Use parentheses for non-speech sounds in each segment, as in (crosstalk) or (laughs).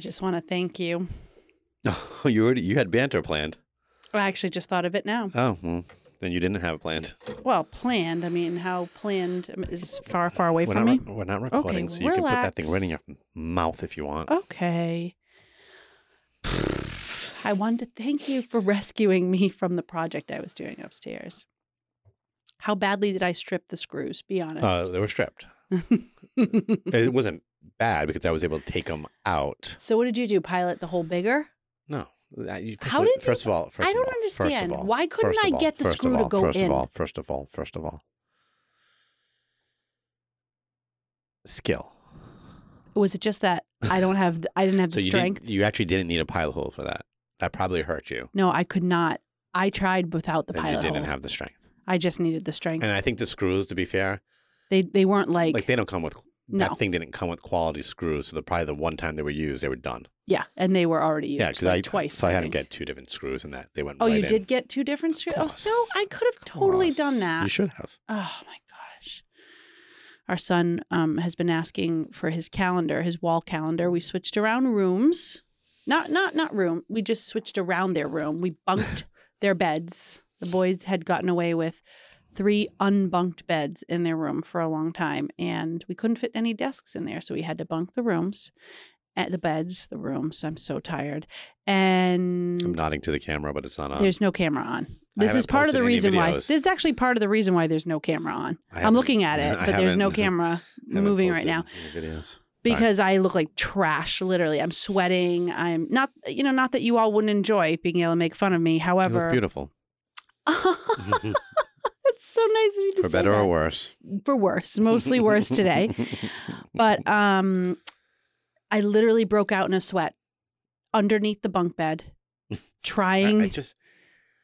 I just want to thank you. Oh, (laughs) you already you had banter planned. I actually just thought of it now. Oh, well, then you didn't have it planned. Well, planned. I mean, how planned um, is far, far away We're from not, me. we're not recording, so you can put that thing right in your mouth if you want. Okay. (sighs) I wanted to thank you for rescuing me from the project I was doing upstairs. How badly did I strip the screws? Be honest. Uh, they were stripped. (laughs) It wasn't bad because I was able to take them out. so what did you do? Pilot the whole bigger? No. First, How of, did you- first of all, first I don't all, understand. of all, Why couldn't I all, get the screw to go first in? of all, first of all, first of all, skill. Was it just that I don't have I didn't have (laughs) So the you strength? you actually didn't need a pilot hole for that. That probably hurt you. No, I could not. I tried without the and you pilot didn't hole. have the strength. I just needed the strength. And I think the screws, to be fair, They they weren't like, like, they don't come with no. that thing didn't come with quality screws. So the probably the one time they were used, they were done. yeah, and they were already used yeah, because like I twice. So I, had to get two different screws, and that they went. Oh, right you in. did get two different screws. Oh, so. I could have totally done that. You should have. Oh my gosh. Our son um, has been asking for his calendar, his wall calendar. We switched around rooms. Not not not room. We just switched around their room. We bunked (laughs) their beds. The boys had gotten away with three unbunked beds in their room for a long time and we couldn't fit any desks in there, so we had to bunk the rooms. At the beds, the rooms. I'm so tired. And I'm nodding to the camera, but it's not on. there's no camera on. This is part of the reason why. This is actually part of the reason why there's no camera on. I'm looking at (laughs) it, but there's no (laughs) camera moving right now videos. because I look like trash. Literally, I'm sweating. I'm not, you know, not that you all wouldn't enjoy being able to make fun of me. However, beautiful. (laughs) so nice of you to For say better that. or worse. For worse, mostly worse today. (laughs) But um, I literally broke out in a sweat underneath the bunk bed, (laughs) trying I just,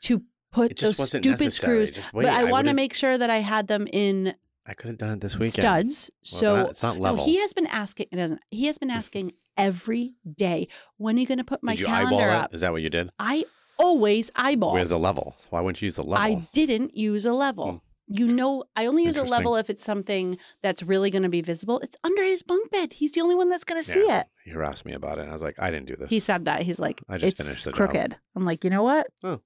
to put those stupid necessary. screws. Just wait. but I, want to make sure that I had them in I could have done it this weekend. studs. Well, so not- it's not No, level. he has been asking. It doesn't. He has been asking every day. When are you going to put my Did you calendar eyeball up? it? Is that what you did? I always eyeball. Where's the level? Why wouldn't you use the level? I didn't use a level. Hmm. You know, I only use a level if it's something that's really going to be visible. It's under his bunk bed. He's the only one that's going to see Yeah. it. He harassed me about it. And I was like, I didn't do this. He said that. He's like, I just it's finished the job. crooked. I'm like, you know what? Oh.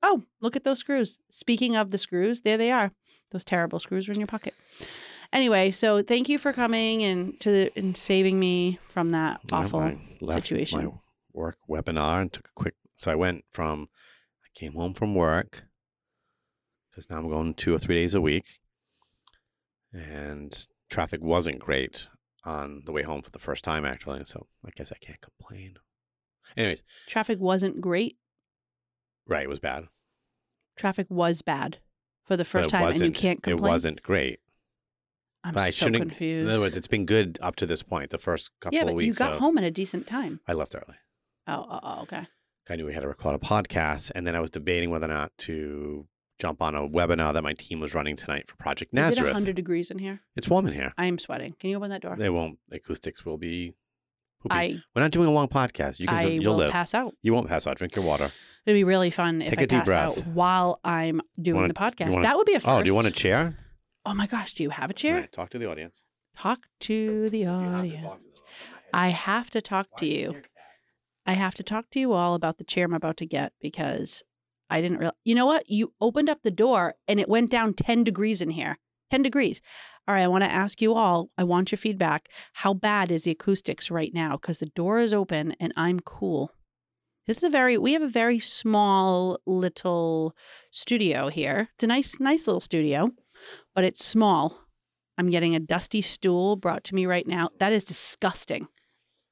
Oh, look at those screws. Speaking of the screws, there they are. Those terrible screws are in your pocket. Anyway, so thank you for coming and to the, and saving me from that awful. Situation. My work webinar and took a quick. So I went from, I came home from work because now I'm going two or three days a week, and traffic wasn't great on the way home for the first time actually. So I guess I can't complain. Anyways, Traffic wasn't great. right, it was bad. Traffic was bad for the first time, and you can't complain. It wasn't great. I'm but so confused. In other words, it's been good up to this point. The first couple yeah, of but weeks. you got of- home at a decent time. I left early. Oh, oh, oh, okay. I knew we had to record a podcast, and then I was debating whether or not to jump on a webinar that my team was running tonight for Project Is it Nazareth. 100 degrees in here? It's warm in here. I am sweating. Can you open that door? They won't. Acoustics will be. poopy. I We're not doing a long podcast. You can. I you'll will live. pass out. You won't pass out. Drink your water. It'd be really fun if Take I a deep pass breath. out while I'm doing wanna- the podcast. wanna- that would be a first. Oh, do you want a chair? Oh my gosh, do you have a chair? right, talk to the audience. Talk to the to audience. talk to. I have to talk to you. I have to talk to you all about the chair I'm about to get because I didn't real. You know what? You opened up the door and it went down 10 degrees in here. 10 degrees. All right, I want to ask you all, I want your feedback. How bad is the acoustics right now? Because the door is open and I'm cool. This is a very, we have a very small little studio here. It's a nice, nice little studio, but it's small. I'm getting a dusty stool brought to me right now. That is disgusting.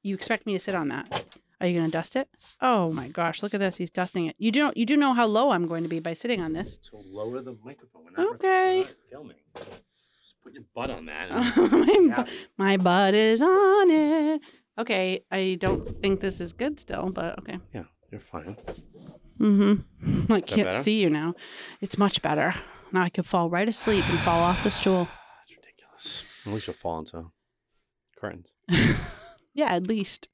You expect me to sit on that? Are you going to dust it? Oh my gosh, look at this. He's dusting it. You do know, you do know how low I'm going to be by sitting on this. So lower the microphone. We're not, Okay. We're not filming. Just put your butt on that. (laughs) my, bu- my butt is on it. Okay, I don't think this is good still, but okay. Yeah, you're fine. Mm-hmm. (laughs) I can't better? see you now. It's much better. Now I could fall right asleep and fall off the stool. (sighs) That's ridiculous. At least you'll fall into curtains. (laughs) Yeah, at least.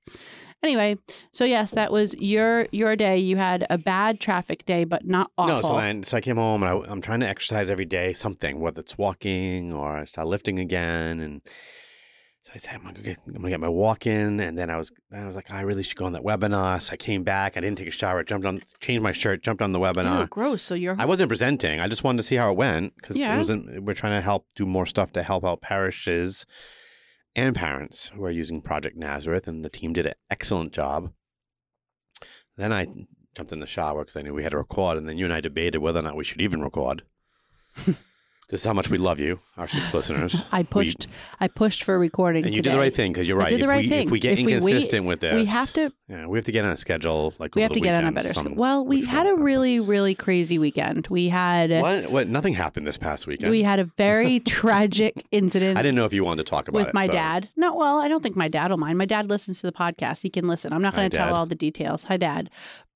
Anyway, so yes, that was your your day. You had a bad traffic day, but not awful. No, so then so I came home and I, I'm trying to exercise every day, something, whether it's walking or I start lifting again, and So I said, I'm gonna, get, I'm gonna get my walk in, and then I was, then I was like, oh, I really should go on that webinar. So I came back, I didn't take a shower, jumped on, changed my shirt, jumped on the webinar. gross. So you're I wasn't presenting. I just wanted to see how it went because Yeah. it wasn't. We're trying to help do more stuff to help out parishes and parents who are using Project Nazareth, and the team did an excellent job. Then I jumped in the shower because I knew we had to record, and then you and I debated whether or not we should even record. (laughs) this is how much we love you, our six (laughs) listeners. I pushed. I pushed for recording. And you did the right thing because you're I right. did the if, right we, thing. if we get If we inconsistent with this, We have to. Yeah, we have to get on a schedule. Like We have to get on a better. schedule. Well, we had a really, really crazy weekend. We had. What? What? Nothing happened this past weekend. We had a very (laughs) tragic incident. I didn't know if you wanted to talk about it with it. my so- dad. No, well, I don't think my dad will mind. My dad listens to the podcast. He can listen. I'm not going to tell all the details. Hi, Dad.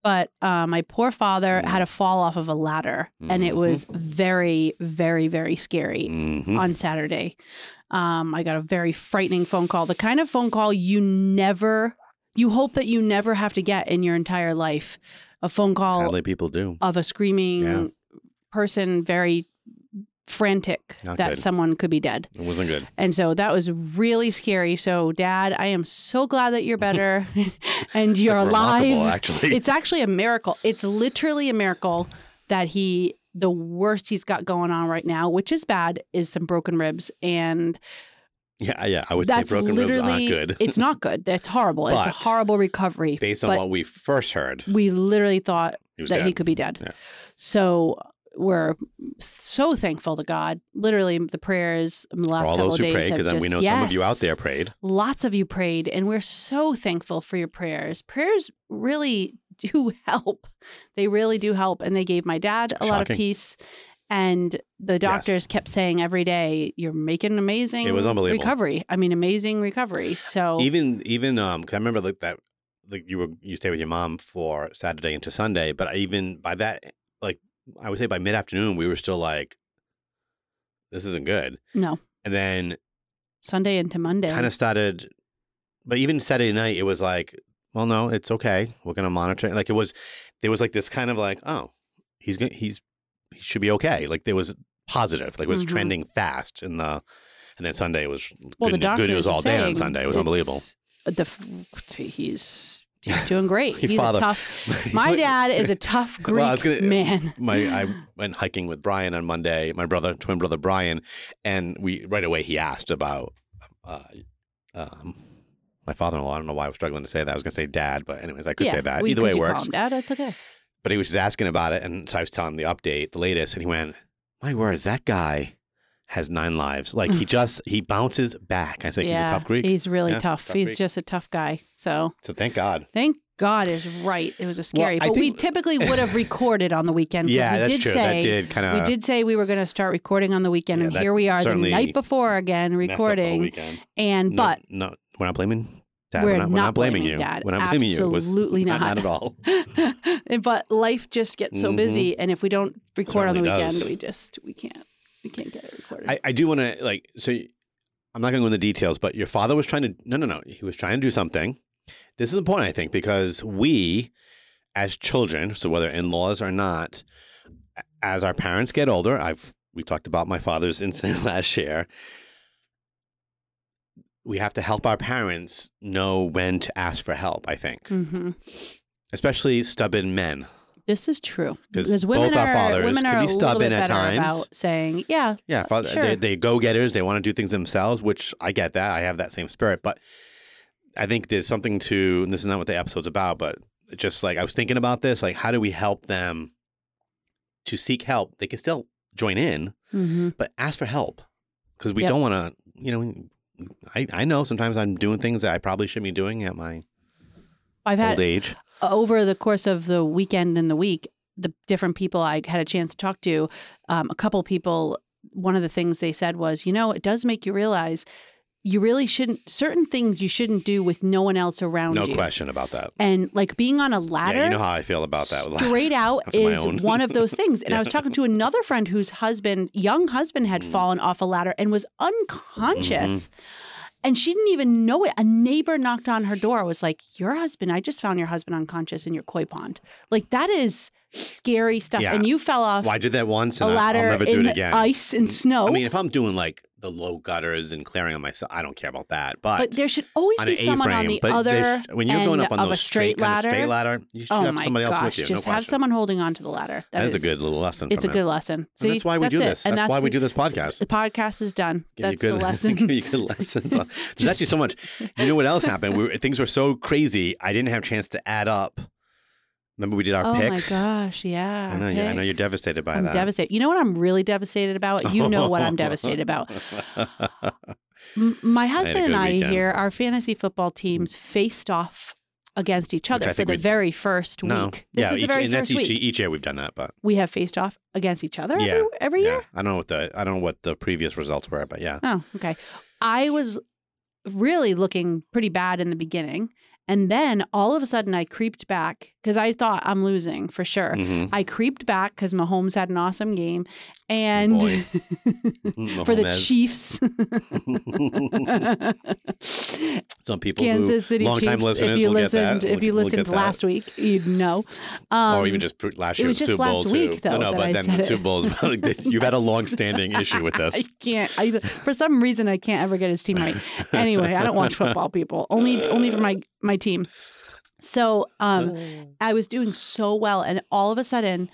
But uh, my poor father Mm. had a fall off of a ladder, and it was very, very, very scary Mhm. on Saturday. Um, I got a very frightening phone call. The kind of phone call you never, you hope that you never have to get in your entire life. A phone call Sadly, people do. of a screaming Yeah. person, very frantic Not that good. someone could be dead. It wasn't good. And so that was really scary. So, Dad, I am so glad that you're better (laughs) (laughs) and you're like, alive. Actually, It's actually a miracle. It's literally a miracle that he, the worst he's got going on right now, which is bad, is some broken ribs. And yeah, yeah. I would say broken ribs aren't good. (laughs) it's not good. That's horrible. it's a horrible recovery. Based on but what we first heard, we literally thought he that dead. he could be dead. Yeah. So we're so thankful to God. Literally, the prayers in the last all couple those of who days prayed, because we know some of you out there prayed. Lots of you prayed, and we're so thankful for your prayers. Prayers really (laughs) do help. They really do help. And they gave my dad a lot of peace. And the doctors kept saying every day, "You're making amazing It was unbelievable. recovery. I mean, amazing recovery." So Even even um, 'cause I remember like that, like you were you stayed with your mom for Saturday into Sunday, but I even by that I would say by mid afternoon we were still like, this isn't good. no, And then Sunday into Monday. kind of started, but even Saturday night, it was like, well, no, it's okay. We're gonna monitor. it. Like it was, there was like this kind of like, oh, he's gonna, he's, he should be okay. Like there was positive, like it was Mhm. trending fast in the, and then Sunday was well, good, the good news all day on Sunday. It was unbelievable. The he's he's doing great. (laughs) He's father- a tough. (laughs) My dad is a tough (laughs) Greek Well, gonna- man. my I went hiking with Brian on Monday, my brother, twin brother Brian, and we right away he asked about uh, um, my father-in-law. I don't know why I was struggling to say that. I was going to say dad, but anyways, I could yeah, say that. we- Either way it works. Dad, that's okay. But he was just asking about it, and so I was telling him the update, the latest, and he went, "My words, that guy has nine lives. Like he just he bounces back." I said, yeah, "He's a tough Greek." He's really Yeah, tough. tough he's Greek. just a tough guy. So So thank God. thank God is right. It was a scary, I but we typically would have (laughs) recorded on the weekend. 'cause Yeah, we that's did true. Say, that did kind of we did say we were going to start recording on the weekend, Yeah, and here we are the night before again recording. weekend. And No- but no, we're not blaming. Dad. We're We're, not, we're not not blaming, blaming you. Dad. We're not blaming you. It was Absolutely not. (laughs) not. Not at all. (laughs) but life just gets so busy, mm-hmm. and if we don't record on the weekend, does. we just we can't we can't get it recorded. I, I do want to like so. I'm not going to go into the details, but your father was trying to. No, no, no. He was trying to do something. This is important, I think, because we, as children, so whether in-laws or not, as our parents get older, I've we talked about my father's (laughs) incident last year. We have to help our parents know when to ask for help. I think, hmm especially stubborn men. This is true. because women both our are fathers women can are be stubborn at times. about saying, "Yeah, Yeah, father, sure. they they go getters. They want to do things themselves, which I get that. I have that same spirit, but I think there's something to. And this is not what the episode's about, but just like I was thinking about this. Like, how do we help them to seek help? They can still join in, hmm but ask for help because we Yep. don't want to. You know, I I know sometimes I'm doing things that I probably shouldn't be doing at my I've had old age. over the course of the weekend and the week, the different people I had a chance to talk to, um, a couple people, one of the things they said was, you know, it does make you realize you really shouldn't, certain things you shouldn't do with no one else around No you. No question about that. And like being on a ladder. Yeah, you know how I feel about that. (laughs) Straight out is one of those things. And I was (laughs) talking to another friend whose husband, young husband, had Mm. fallen off a ladder and was unconscious. Mm-hmm. And she didn't even know it. A neighbor knocked on her door. Was like, "Your husband. I just found your husband unconscious in your koi pond. Like that is scary stuff. Yeah. And you fell off Well, I did that once, a and I- ladder I'll never do in it again. ice and snow. I mean, if I'm doing like the low gutters and clearing on myself. I don't care about that. But, But there should always be someone on the other sh- when you're end going up on of those a straight of ladder. straight ladder, you should oh have somebody else gosh! with you. Just no have someone holding on to the ladder. That is a good little lesson. It's a good lesson. See, that's why we do it. this. And That's why we do this (laughs) podcast. The podcast is done. Give you That's good, the (laughs) lesson. give you good lessons. on- (laughs) There's actually so much. You know what else happened? We were, things were so crazy. I didn't have a chance to add up. Remember we did our oh picks. oh picks. my gosh! Yeah. I know. you, I know you're devastated by I'm that. devastated. You know what I'm really devastated about? You know what I'm devastated about. (laughs) M- my husband and I weekend. here, our fantasy football teams faced off against each other for the very first no. week. This yeah, is each, the very and that's first each, week. each year we've done that, but We have faced off against each other Yeah, every, every year. I don't know what the I don't know what the previous results were, but yeah. Oh, okay. I was really looking pretty bad in the beginning. And then all of a sudden I creeped back because I thought I'm losing for sure. Mhm. I creeped back because Mahomes had an awesome game. And (laughs) for the Chiefs, (laughs) Some people Kansas who City long time Chiefs. listeners if you listened, if you We'll- listened get that. last week, you'd know. Um, or even just last year Super Bowl last too. week, though, no, no, but I then the. Super Bowls. (laughs) You've had a long-standing issue with this. I can't. I for some reason I can't ever get his team right. Anyway, I don't watch football. People only only for my my team. So um, I was doing so well, and all of a sudden,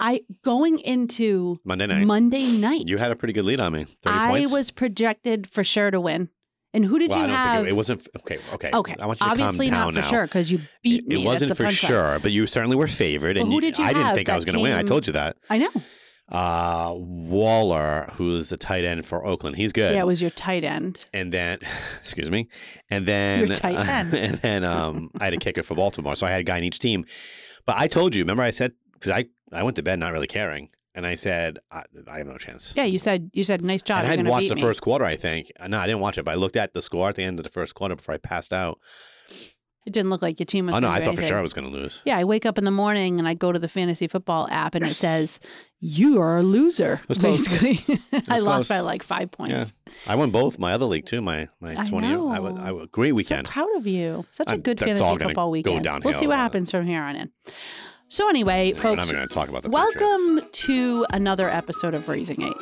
I going into Monday night. Monday night, You had a pretty good lead on me. Thirty I points. was projected for sure to win. And who did well, I you don't have? think it, it wasn't. Okay, okay, okay, I want you to obviously calm not for now. sure because you beat It, me. it wasn't That's for punchline. sure, but you certainly were favored, Well, and who you- did you I didn't think I was going to win. I told you that. I know. Uh, Waller, who's the tight end for Oakland, he's good. Yeah, it was your tight end. and then, (laughs) excuse me, and then, Your tight (laughs) end. and then, um, I had a kicker for Baltimore, so I had a guy in each team. But I told you, remember, I said because I I went to bed not really caring, and I said I, I have no chance. Yeah, you said you said nice job. and I hadn't watched the me." first quarter. I think no, I didn't watch it, but I looked at the score at the end of the first quarter before I passed out. It didn't look like your team was. Oh no, I thought for sure I was going to lose. Yeah, I wake up in the morning and I go to the fantasy football app and it (laughs) says, "You are a loser." Basically, (laughs) I lost close. by like five points. Yeah. I won both my other league too. My my I twenty. I, was, know. I was great weekend. So proud of you. Such a I'm- good that's fantasy football go weekend. we'll see what uh, happens from here on in. So anyway, We're folks, even going to talk about the Patriots. welcome to another episode of Raising Eight.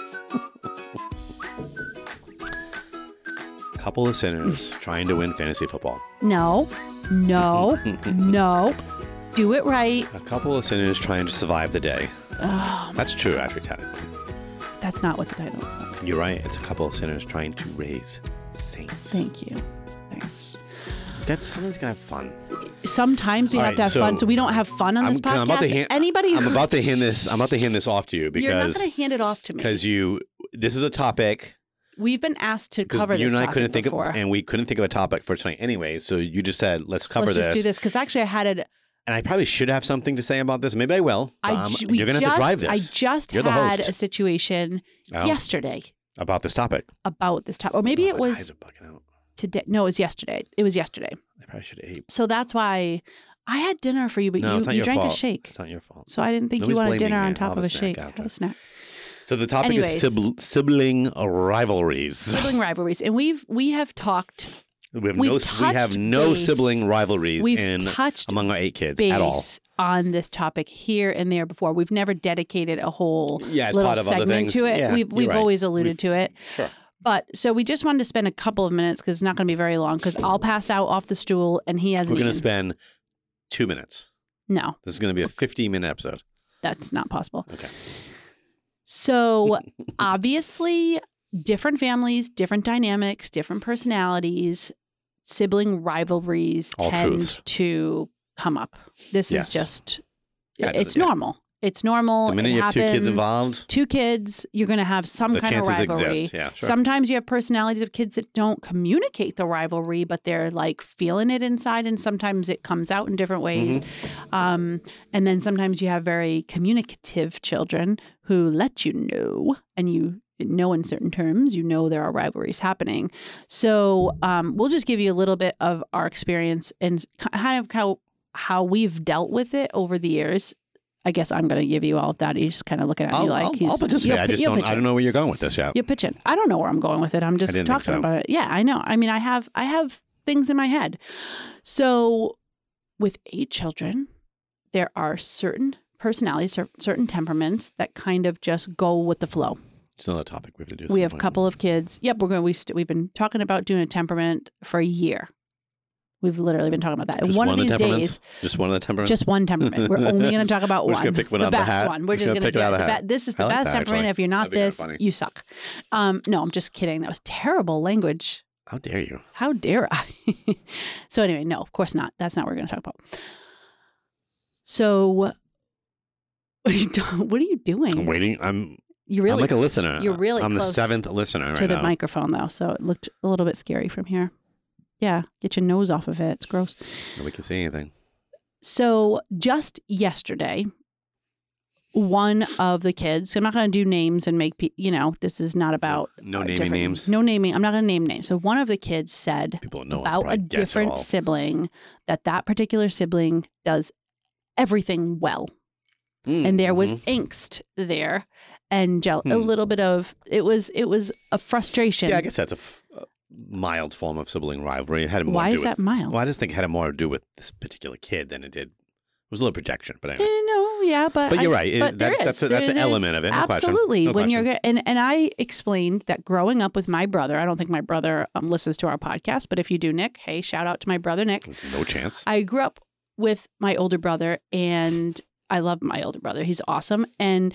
a (laughs) couple of sinners trying to win fantasy football. No, no, (laughs) no. Do it right. A couple of sinners trying to survive the day. Oh, That's true, actually, technically. that's not what the title is. You're right. It's a couple of sinners trying to raise saints. Thank you. Thanks. That's somebody's gonna have fun. Sometimes we All have right, to have fun, so so we don't have fun on I'm, this podcast. I'm about to hand. Anybody? I'm about to hand this. I'm about to hand this off to you because You're not to hand it off to me. because you. This is a topic We've been asked to cover you this and I topic couldn't think before. of and we couldn't think of a topic for tonight anyway. So you just said let's cover this. Let's this. just do this because actually I had it. And I probably should have something to say about this. Maybe I will. I um, ju- we you're gonna have to drive this I just You're had a situation Oh, yesterday about this topic. about this topic, or maybe Oh, it was eyes are bugging out. today. No, it was yesterday. It was yesterday. I probably should have ate. So that's why I had dinner for you, but No, you, you drank fault. a shake. It's not your fault. So I didn't think Nobody's you wanted dinner on top of a a shake. after. Have a snack. So the topic Anyways. is sibling rivalries. Sibling rivalries, and we've we have talked. We have We've no. We have no base. sibling rivalries We've in touched among our eight kids at all. on this topic here and there before. We've never dedicated a whole Yeah, little segment to it. Yeah, we've we've right. always alluded to it. Sure. But so we just wanted to spend a couple of minutes because it's not going to be very long because I'll pass out off the stool and he hasn't We're going to spend two minutes. no, This is going to be a 15 minute episode. that's not possible. Okay. So (laughs) obviously, different families, different dynamics, different personalities, sibling rivalries All tend truths. to come up. This Yes. is just Yeah, it it's yeah. normal. It's normal. The minute it you have two kids happens. involved, two kids, you're going to have some kind of rivalry. exist. Yeah, sure. Sometimes you have personalities of kids that don't communicate the rivalry, but they're like feeling it inside, and sometimes it comes out in different ways. Mm-hmm. Um, and then sometimes you have very communicative children who let you know, and you know in certain terms, you know there are rivalries happening. So um, we'll just give you a little bit of our experience and kind of how how we've dealt with it over the years. I guess I'm going to give you all of that. He's just kind of looking at I'll, me like I'll, he's. I'll participate. I just don't. I don't know where you're going with this yet. You're pitching. I don't know where I'm going with it. I'm just talking so. about it. Yeah, I know. I mean, I have I have things in my head. So, with eight children, there are certain personalities, certain temperaments that kind of just go with the flow. It's another topic we have to do. we have a couple of kids. Yep, we're going. We st- we've been talking about doing a temperament for a year. We've literally been talking about that. Just one, of the these days, Just one of the temperaments. just one temperament. We're only going to talk about (laughs) We're one. just gonna pick one the out of the hat. one. We're Just just gonna pick it out of the hat. be- This is the like best that, temperament. actually. If you're not That'd be kinda this, you suck. Um, no, I'm just kidding. That was terrible language. How dare you? How dare I? (laughs) so anyway, no, of course not. That's not what we're going to talk about. So, (laughs) what are you, do- what are you doing? I'm waiting. I'm. You really I'm like a listener. you're really I'm the seventh listener to right the now. microphone though, so it looked a little bit scary from here. Yeah, get your nose off of it. It's gross. Nobody can see anything. So just yesterday, one of the kids. I'm not going to do names and make pe- you know. This is not about No naming names. No naming. I'm not going to name names. So one of the kids said People know about a different sibling that that particular sibling does everything well Mm, and there was mhm. angst there and a Hmm. little bit of it was it was a frustration Yeah, I guess that's a f- a mild form of sibling rivalry. It had more why to do is with, that mild Well, I just think it had more to do with this particular kid than it did. It was a little projection, but anyways. no yeah but But I- you're right. But that's- that's a- that's There an element of it. No absolutely No when you're question. and and i explained that growing up with my brother i don't think my brother um, listens to our podcast but if you do nick hey shout out to my brother nick There's no chance. I grew up with my older brother and I love my older brother. He's awesome. And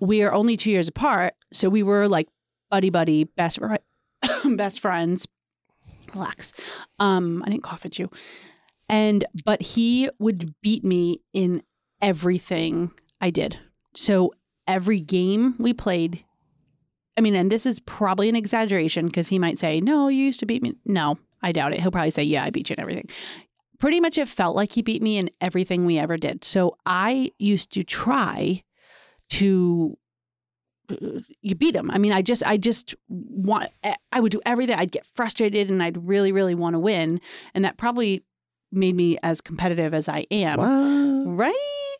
we are only two years apart. So we were like buddy buddy, best (laughs) best friends. Relax. Um, I didn't cough at you. And but he would beat me in everything I did. So every game we played, I mean, and this is probably an exaggeration because he might say, No, you used to beat me. No, I doubt it. He'll probably say, Yeah, I beat you in everything pretty much it felt like he beat me in everything we ever did. So I used to try to you beat him. I mean, I just I just want eh, I would do everything. I'd get frustrated and I'd really really want to win, and that probably made me as competitive as I am. What? Right?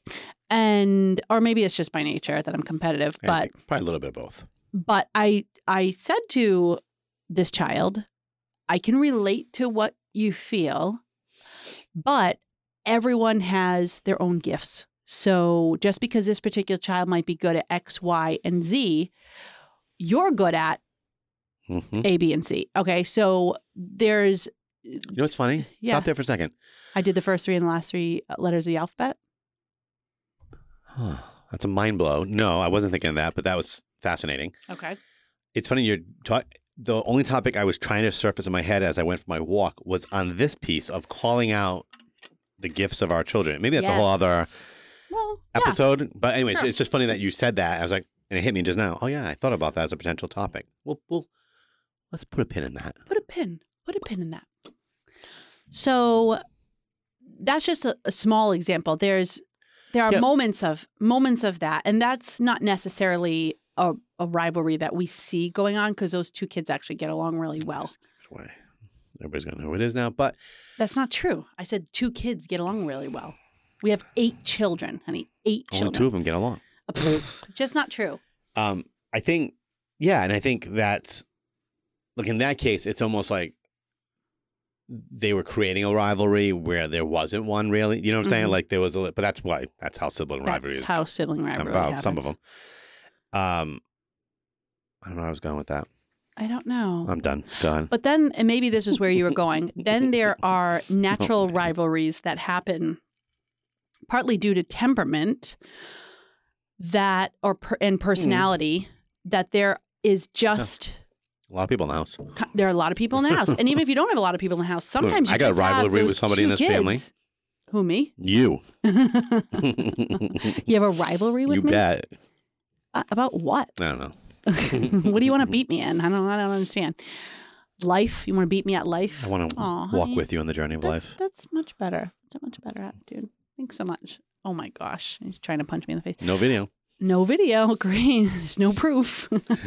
And or maybe it's just by nature that I'm competitive, I but probably a little bit of both. but I I said to this child, I can relate to what you feel, but everyone has their own gifts. So just because this particular child might be good at X, Y, and Z, you're good at hmm A, B, and C. Okay. So there's You know what's funny? Yeah. Stop there for a second. I did the first three and the last three letters of the alphabet. Huh. That's a mind blow. No, I wasn't thinking of that, but that was fascinating. Okay. It's funny you're the only topic I was trying to surface in my head as I went for my walk was on this piece of calling out the gifts of our children. Maybe that's a whole other well, yeah. episode. But anyways, Sure. it's just funny that you said that. I was like, and it hit me just now. Oh yeah, I thought about that as a potential topic. Well, well, let's put a pin in that. Put a pin. Put a pin in that. So that's just a, a small example. There's there are Yeah. moments of moments of that, and that's not necessarily a, a rivalry that we see going on because those two kids actually get along really well. Just give it away. Everybody's gonna know who it is now. But That's not true. I said two kids get along really well. We have eight children, honey. Eight only two of them get along. (laughs) Just not true. Um, I think, yeah, and I think that's look in that case, it's almost like they were creating a rivalry where there wasn't one really. You know what I'm saying? Mhm. Like there was a, but that's why that's how sibling rivalry That's is how sibling rivalry about. happens. Some of them. Um, I don't know. where I was going with that. I don't know. I'm done. Done. But then, and maybe this is where you were going. then there are (laughs) natural man. rivalries that happen partly due to temperament that or per, and personality that there is just A lot of people in the house. there are a lot of people in the house and even if you don't have a lot of people in the house sometimes I you got a rivalry with somebody in this family. who me You. (laughs) you have a rivalry with you me bet. Uh, about what I don't know. (laughs) what do you want to beat me in i don't i don't understand life you want to beat me at life I want to walk honey. with you on the journey of That's, life. that's much better. That's a much better attitude. Thanks so much. Oh my gosh. He's trying to punch me in the face. No video. No video. (laughs) Great. There's no proof. (laughs)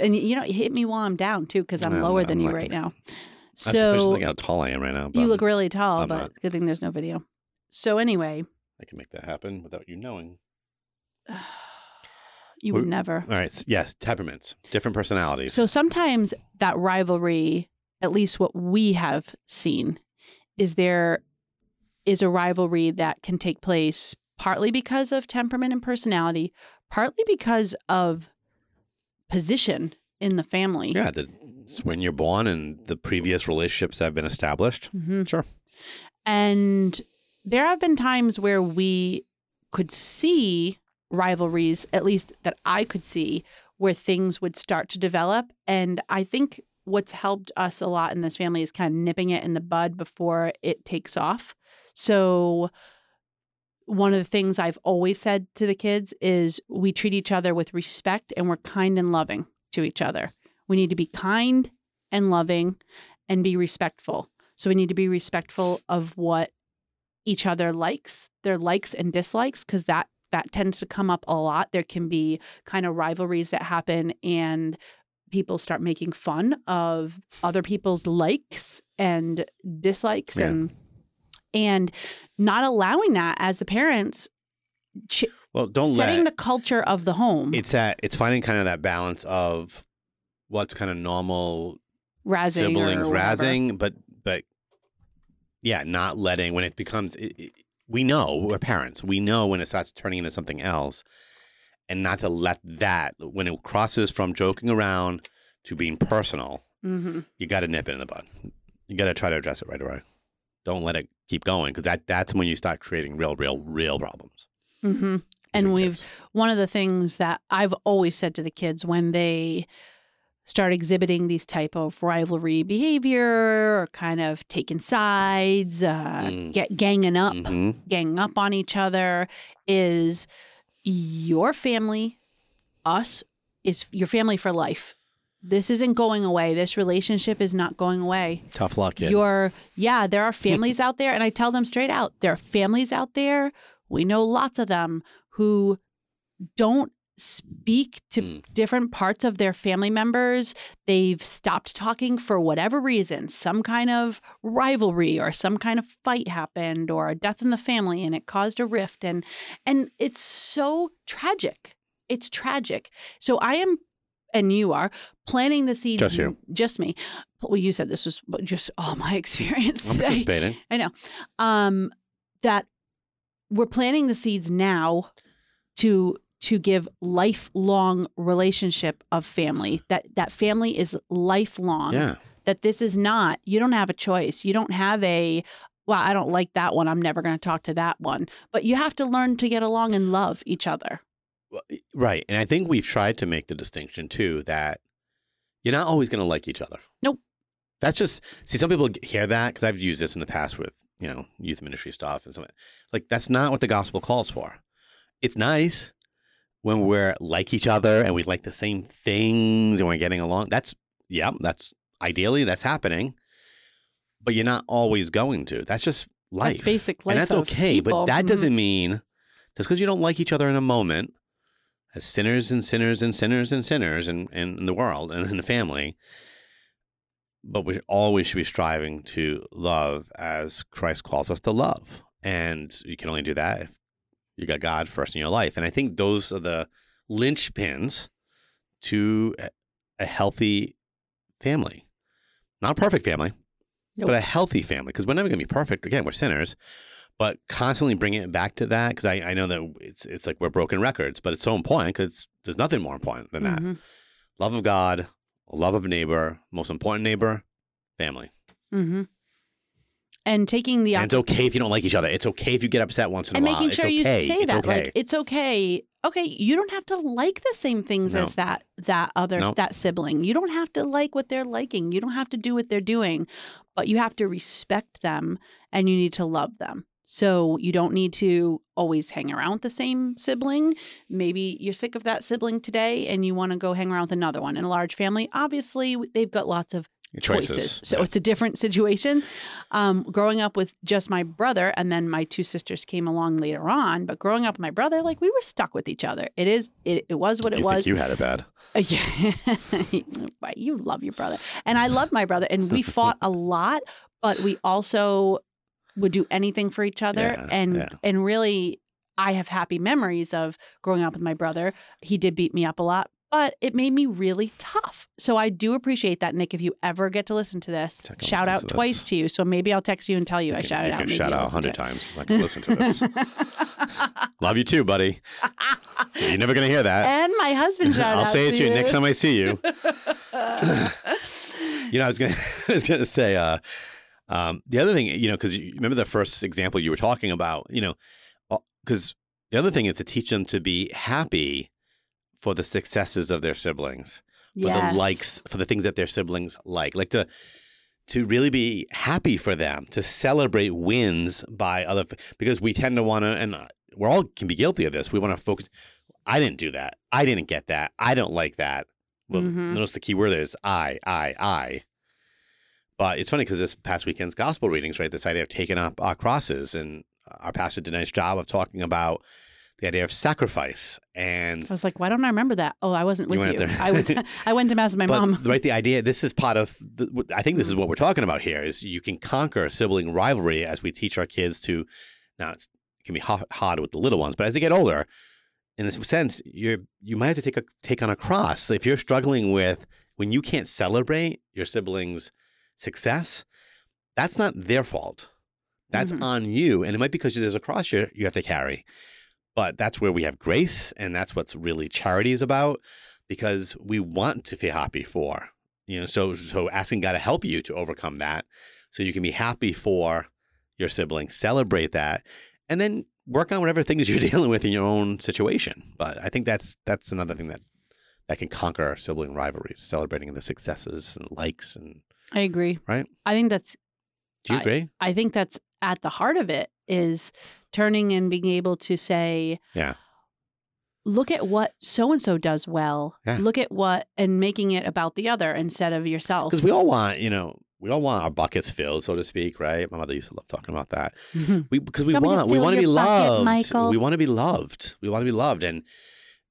and you know, you hit me while I'm down too, because I'm No, lower I'm than you right gonna- now. I was just So thinking how tall I am right now. But you look really tall, I'm but not. good thing there's no video. So anyway, I can make that happen without you knowing. (sighs) you would never. All right. Yes, temperaments, different personalities. So sometimes that rivalry, at least what we have seen, is there is a rivalry that can take place partly because of temperament and personality, partly because of position in the family. Yeah, the, it's when you're born and the previous relationships have been established. Mhm. Sure. And there have been times where we could see rivalries, at least that I could see, where things would start to develop. And I think what's helped us a lot in this family is kind of nipping it in the bud before it takes off. So, one of the things I've always said to the kids is we treat each other with respect and we're kind and loving to each other. We need to be kind and loving and be respectful. So we need to be respectful of what each other likes, their likes and dislikes, because that that tends to come up a lot. There can be kind of rivalries that happen and people start making fun of other people's likes and dislikes Yeah. and and not allowing that as the parents ch- Well, don't setting let the culture of the home it's that it's finding kind of that balance of what's kind of normal razzing siblings razzing, but but yeah, not letting when it becomes. It, it, we know we're parents. We know when it starts turning into something else, and not to let that when it crosses from joking around to being personal. Mhm. You got to nip it in the bud. You got to try to address it right away. Don't let it keep going because that that's when you start creating real, real, real problems. Mhm. And we've kids. one of the things that I've always said to the kids when they start exhibiting these type of rivalry behavior or kind of taking sides, uh, Mm. get ganging up, Mhm. ganging up on each other is your family, us is your family for life. This isn't going away. This relationship is not going away. Tough luck, kid. Your yeah, there are families out there, and I tell them straight out, there are families out there. We know lots of them who don't speak to Mm. different parts of their family members. They've stopped talking for whatever reason. Some kind of rivalry or some kind of fight happened or a death in the family and it caused a rift and and it's so tragic. It's tragic. So I am and you are planting the seeds Just you. just me. Well, you said this was just all my (laughs) experience I'm today (laughs) participating. um, that we're planting the seeds now to to give lifelong relationship of family that that family is lifelong Yeah. that this is not you don't have a choice you don't have a well i don't like that one i'm never going to talk to that one but you have to learn to get along and love each other Well, Right. And I think we've tried to make the distinction too that you're not always going to like each other. Nope. That's just, see, some people hear that because I've used this in the past with, you know, youth ministry stuff and something. Like, that's not what the gospel calls for. It's nice when we're like each other and we like the same things and we're getting along. That's, yeah, that's ideally that's happening. But you're not always going to. That's just life. that's basic life and that's okay. people. But that Mhm. doesn't mean just because you don't like each other in a moment, as sinners and sinners and sinners and sinners and in, in the world and in the family, but we always should be striving to love as Christ calls us to love. And you can only do that if you got God first in your life. And I think those are the linchpins to a- a healthy family. Not a perfect family, Nope. but a healthy family. Because we're never going to be perfect. Again, we're sinners, but constantly bringing it back to that. Because I, I know that it's it's like we're broken records, but it's so important because there's nothing more important than that. Mhm. Love of God, love of neighbor, most important neighbor, family. Mhm. and taking the And it's okay if you don't like each other. It's okay if you get upset once in and a while. And making it's sure okay. you say it's that okay. like it's okay okay you don't have to like the same things No. as that that other No. that sibling you don't have to like what they're liking you don't have to do what they're doing but you have to respect them and you need to love them so you don't need to always hang around with the same sibling maybe you're sick of that sibling today and you want to go hang around with another one in a large family obviously they've got lots of choices. So Yeah. it's a different situation. Um, growing up with just my brother, and then my two sisters came along later on. But growing up with my brother, like we were stuck with each other. It is. It, it was what it you was. you had it bad. Uh, yeah. Right, you love your brother, and I love my brother, and we (laughs) fought a lot, but we also would do anything for each other, Yeah, and yeah. and really, I have happy memories of growing up with my brother. He did beat me up a lot, but it made me really tough. So I do appreciate that, Nick. If you ever get to listen to this, Take shout out to this. twice to you. So maybe I'll text you and tell you I You can- shouted you out. can shout out a hundred times. if I can listen to this. (laughs) Love you too, buddy. You're never gonna hear that. and my husband shouted (laughs) I'll say it to you you next time I see you. You (laughs) know, I was gonna, I was gonna say, uh, um, the other thing, you know, because you remember the first example you were talking about, you know, because the other thing is to teach them to be happy for the successes of their siblings, for Yes. the likes, for the things that their siblings like, like to to really be happy for them, to celebrate wins by other, because we tend to want to, and uh, we're all can be guilty of this. We want to focus. I didn't do that. I didn't get that. I don't like that. Well, Mhm. notice the key word there is I, I, I. But it's funny because this past weekend's gospel readings, right? This idea of taking up our crosses, and our pastor did a nice job of talking about the idea of sacrifice. And I was like, why don't I remember that? Oh, I wasn't You with you. I was. (laughs) I went to mass with my but mom. right, the idea. This is part of. The, I think this is what we're talking about here. Is you can conquer sibling rivalry as we teach our kids to. Now it's, it can be hard, hard with the little ones, but as they get older, in a sense, you're you might have to take a take on a cross if you're struggling with when you can't celebrate your siblings' success. That's not their fault. That's Mhm. on you, and it might be because there's a cross you you have to carry. But that's where we have grace, and that's what's really charity is about, because we want to feel happy for you know. So so asking God to help you to overcome that, so you can be happy for your sibling, celebrate that, and then work on whatever things (laughs) you're dealing with in your own situation. But I think that's that's another thing that that can conquer sibling rivalries, celebrating the successes and likes. And I agree. Right? I think that's. do you I- agree? I think that's at the heart of it is turning and being able to say, Yeah. Look at what so and so does well. Yeah. Look at what and making it about the other instead of yourself. Because we all want, you know, we all want our buckets filled, so to speak, right? My mother used to love talking about that. (laughs) We because we Want want we want to be bucket, loved. Michael? We want to be loved. We want to be loved, and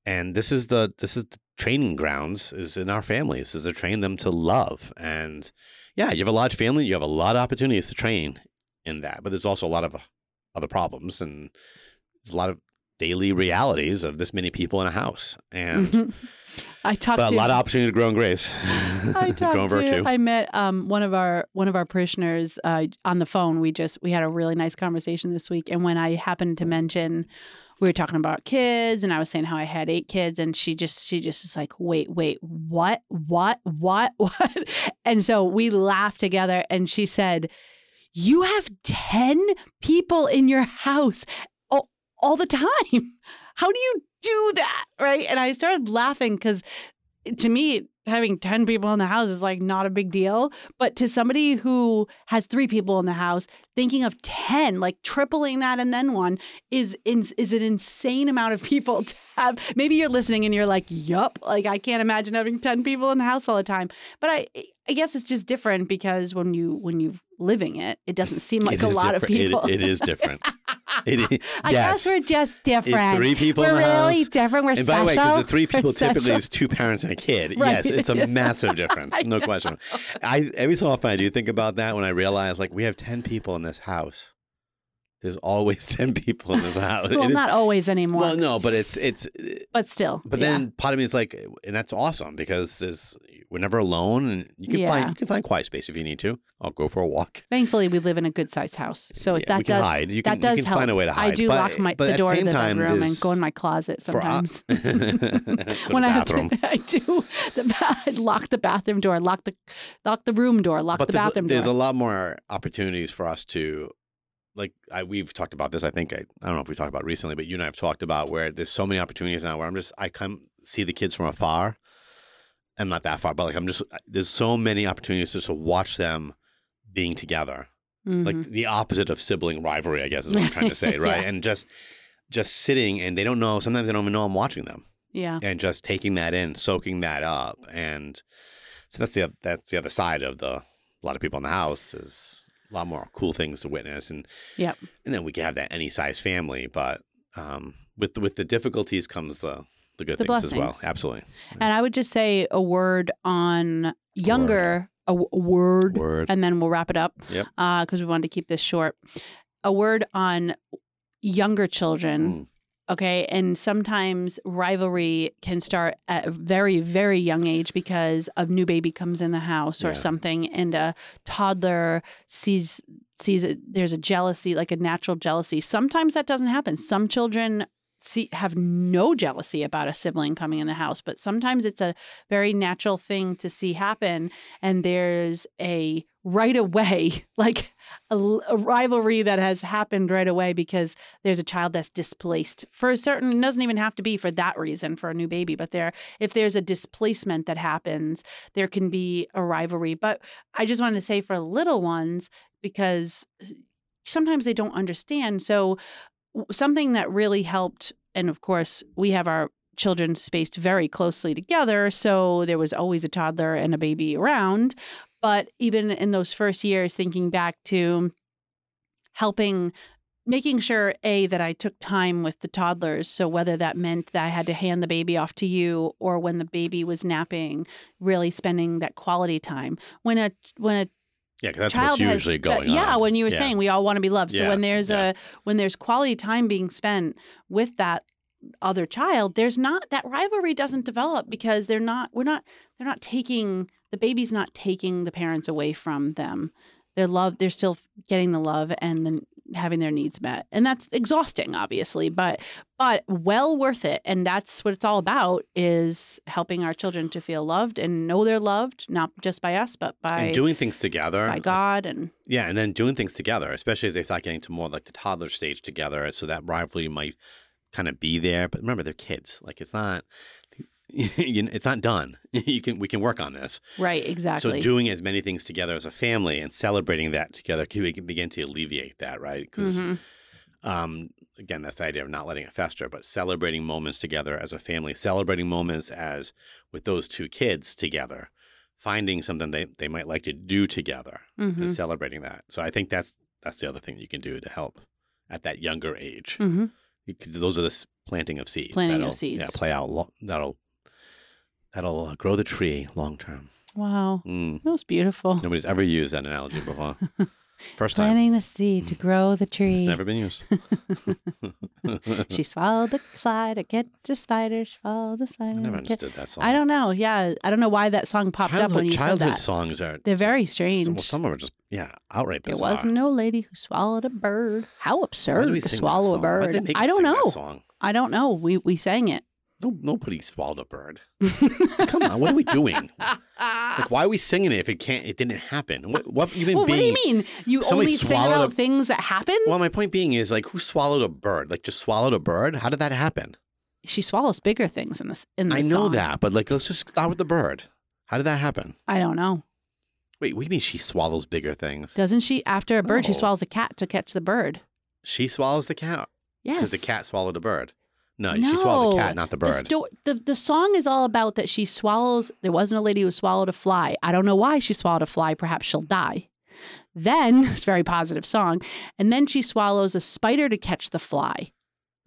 and this is the this is the training grounds is in our families is to train them to love. And yeah, you have a large family, you have a lot of opportunities to train in that, but there's also a lot of uh, other problems and a lot of daily realities of this many people in a house, and I talked but a to lot of opportunity to grow in grace, (laughs) I grow in talked virtue. I met um, one of our one of our parishioners uh, on the phone. We just we had a really nice conversation this week, and when I happened to mention we were talking about kids, and I was saying how I had eight kids, and she just she just was like, wait, wait, what, what, what, (laughs) what? And so we laughed together, and she said, "You have ten people in your house all, all the time. How do you do that?" Right? And I started laughing because to me, having 10 people in the house is like not a big deal. But to somebody who has three people in the house, thinking of 10, like tripling that and then one is, is, is an insane amount of people (laughs) to have. Maybe you're listening and you're like, yup, like I can't imagine having 10 people in the house all the time. But I, I guess it's just different because when you, when you living it, it doesn't seem like a lot of different. It- people. it is different. (laughs) It is, I yes. guess we're just different. It's three people we're in the really house. different. We're and special. by the way, because the three people typically is two parents and a kid. (laughs) Right. Yes, it's a (laughs) massive difference, no know. question. I every so often I do think about that when I realize like we have ten people in this house. There's always (laughs) ten people in this house. well, is- not always anymore. well, no, but it's it's. but still. But yeah. then part of me is like, and that's awesome because there's, we're never alone, and you can Yeah. find you can find quiet space if you need to. I'll go for a walk. thankfully we live in a good sized house, so Yeah, that does hide. You that can, does you can help. find a way to hide. I do but, lock my, the door to same the time, bedroom and go in my closet sometimes. (laughs) (laughs) When I have to, I do the ba- lock the bathroom door, lock the lock the room door, lock but the bathroom there's door. There's a lot more opportunities for us to like I, we've talked about this i think I, I don't know if we talked about it recently but you and i have talked about where there's so many opportunities now where i'm just i come see the kids from afar i'm not that far but like i'm just there's so many opportunities just to watch them being together Mhm. like the opposite of sibling rivalry i guess is what i'm trying to (laughs) say right Yeah. and just just sitting and they don't know sometimes they don't even know i'm watching them yeah, and just taking that in, soaking that up, and so that's the that's the other side of the a lot of people in the house is a lot more cool things to witness, and Yep. and then we can have that any size family, but um, with with the difficulties comes the the good The things as well. Absolutely, and I would just say a word on younger a, w- a word, word. and then we'll wrap it up. Yep. Because we wanted to keep this short. A word on younger children. Mm. Okay. And sometimes rivalry can start at a very, very young age because a new baby comes in the house or Yeah. something, and a toddler sees sees it. There's a jealousy, like a natural jealousy. Sometimes that doesn't happen. Some children see have no jealousy about a sibling coming in the house, but sometimes it's a very natural thing to see happen, and there's a right away, (laughs) like a rivalry that has happened right away because there's a child that's displaced for a certain it doesn't even have to be for that reason for a new baby but there if there's a displacement that happens there can be a rivalry. But i just wanted to say for little ones because eh, sometimes they don't understand. So something that really helped and of course we have our children spaced very closely together so there was always a toddler and a baby around but even in those first years thinking back to helping making sure a that i took time with the toddlers so whether that meant that i had to hand the baby off to you or when the baby was napping really spending that quality time when a when a Yeah, that's child what's usually has going yeah on. Yeah, when you were Yeah. saying we all want to be loved so Yeah, when there's a when there's quality time being spent with that other child there's not that rivalry doesn't develop because they're not we're not they're not taking the baby's not taking the parents away from them their love they're still getting the love and then having their needs met and that's exhausting obviously but but well worth it and that's what it's all about is helping our children to feel loved and know they're loved not just by us but by and doing things together. by God and Yeah, and then doing things together, especially as they start getting to more like the toddler stage together, so that rivalry might kind of be there. But remember, they're kids. Like it's not, (laughs) you know, it's not done. (laughs) You can we can work on this. right exactly So doing as many things together as a family and celebrating that together can we can begin to alleviate that, right? Because Mhm. um, again, that's the idea of not letting it fester, but celebrating moments together as a family, celebrating moments as with those two kids together, finding something they, they might like to do together Mhm. and celebrating that. So I think that's that's the other thing you can do to help at that younger age Mhm. Because those are the planting of seeds. Planting of that'll, Yeah, seeds. play out. Lo- that'll that'll uh, grow the tree long term. wow Mm. that was beautiful Nobody's ever used that analogy before. (laughs) First time. planting the seed to grow the tree (laughs) It's never been used. (laughs) she swallowed the fly to catch the spider she swallowed the I spider never to catch- understood that song. I don't know yeah I don't know why that song popped up when you said childhood that songs are they're very strange well, some of them are just yeah outright there bizarre. was no lady who swallowed a bird how absurd to swallow a song? Why'd they bird I don't know song? I don't know we we sang it No, nobody swallowed a bird. Come on, what are we doing? Like, why are we singing it if it can't? It didn't happen. What? What you well, what do you mean? You only sing about a- things that happen? Well, my point being is like, who swallowed a bird? Like, just swallowed a bird? How did that happen? she swallows bigger things in this. In the I know song. that, but like, let's just start with the bird. How did that happen? I don't know. Wait, what do you mean she swallows bigger things? Doesn't she? After a bird, she oh. swallows a cat to catch the bird. She swallows the cat Yes, because the cat swallowed a bird. No, she swallowed the cat, not the The, bird. sto- the the song is all about that she swallows. There wasn't a lady who swallowed a fly. I don't know why she swallowed a fly. Perhaps she'll die. Then (laughs) it's a very positive song, and then she swallows a spider to catch the fly.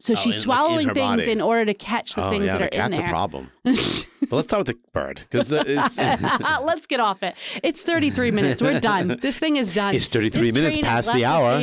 So Oh, she's in- like, in swallowing things body. in order to catch the oh things yeah, that the are in cat's a problem. (laughs) But let's start with the bird because (laughs) Let's get off it. It's 33 minutes. We're done. This thing is done. it's 33 This minutes past the hour.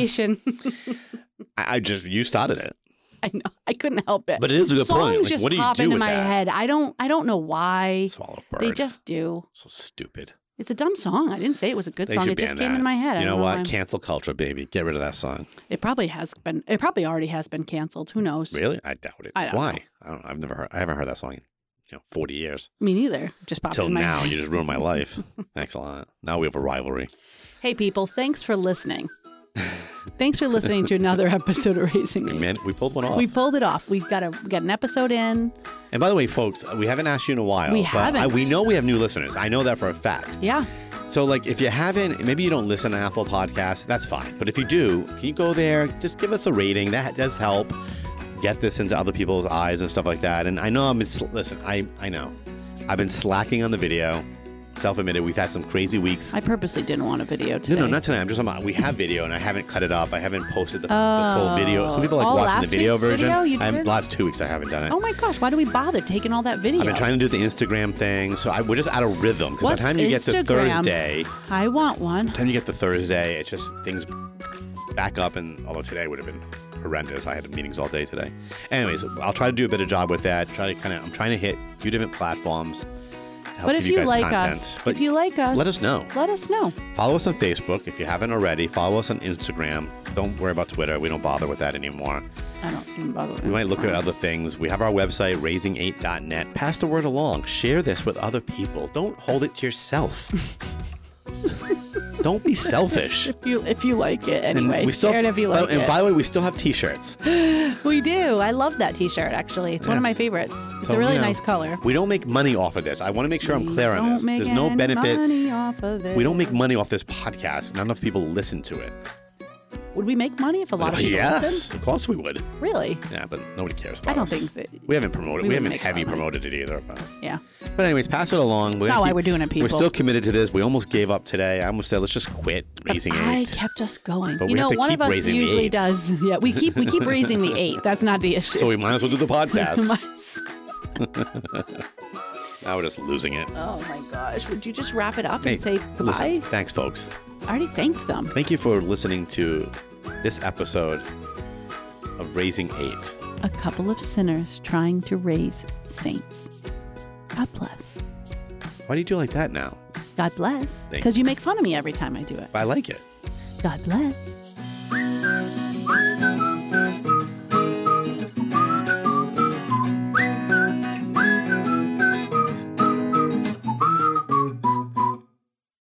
I just you started it, (laughs) I know. I couldn't help it. but it is a good Songs point. Like, just what do you pop do into with my that? head. I don't. I don't know why. Swallow bird. They just do. so stupid. It's a dumb song. I didn't say it was a good They song. should It just ban came that. in my head. I You don't know what? why. Cancel culture, baby. Get rid of that song. It probably has been. It probably already has been canceled. Who knows? Really? I doubt it. I don't Why? know. I don't. I've never heard. I haven't heard that song in you know 40 years. Me neither. Just popped Till in my now, head. you just ruined my life. (laughs) Thanks a lot. Now we have a rivalry. Hey, people. Thanks for listening. (laughs) thanks for listening to another episode of Raising man, we pulled one off. We pulled it off. We've got a we got an episode in. and by the way, folks, uh, we haven't asked you in a while. We haven't. we know we have new listeners. I know that for a fact. Yeah. So, like, if you haven't, maybe you don't listen to Apple Podcasts, that's fine. But if you do, can you go there? Just give us a rating. That does help get this into other people's eyes and stuff like that. And I know I'm, listen, I, I know. I've been slacking on the video. Self admitted, we've had some crazy weeks. I purposely didn't want a video today. No, no, not tonight. I'm just talking about we have video and I haven't cut it off. I haven't posted the, the Oh. full video. Some people like Oh, watching last the video week's version. video you I haven't- did? last two weeks I haven't done it. Oh my gosh, why do we bother taking all that video? I've been trying to do the Instagram thing, so I, we're just out of rhythm. Because by What's the time you get to Instagram? Thursday, I want one. By the time you get to Thursday, it's just things back up. And although today would have been horrendous. I had meetings all day today. Anyways, I'll try to do a better job with that. Try to kind of, I'm trying to hit a few different platforms. Help But if you you like content. us, But if you like us, let us know. Let us know. follow us on Facebook if you haven't already. Follow us on Instagram. Don't worry about Twitter. We don't bother with that anymore. I don't even bother. We might look at other things. We have our website, raising8.net. Pass the word along. Share this with other people. Don't hold it to yourself. (laughs) Don't be selfish. (laughs) If you if you like it And anyway, we still it if you like and it. by the way, we still have T-shirts. (gasps) we do. I love that T-shirt. Actually, it's one of my favorites. It's So, a really you know, nice color. We don't make money off of this. I want to make sure I'm clear on this. There's no benefit. Money off of it. We don't make money off this podcast. Not enough people listen to it. Would we make money if a lot of people yes, listen? of course we would. Really? Yeah, but nobody cares about I don't us. think that. we haven't promoted. we We, haven't heavy promoted it either. But, Yeah. but anyways, pass it along. We're That's not why keep- we're doing it, people. We're still committed to this. We almost gave up today. I almost said let's just quit raising I eight. kept us going. But you we have know, to one keep of us usually does. (laughs) Yeah, we keep we keep raising the eight. That's not the issue. So we might as well do the (laughs) podcast. Now we're just losing it. oh my gosh! Would you just wrap it up Hey, and say goodbye? Listen, thanks, folks. I already thanked them. Thank you for listening to this episode of Raising Eight. A couple of sinners trying to raise saints. God bless. Why do you do like that now? God bless. Thank Because you make fun of me every time I do it. I like it. God bless.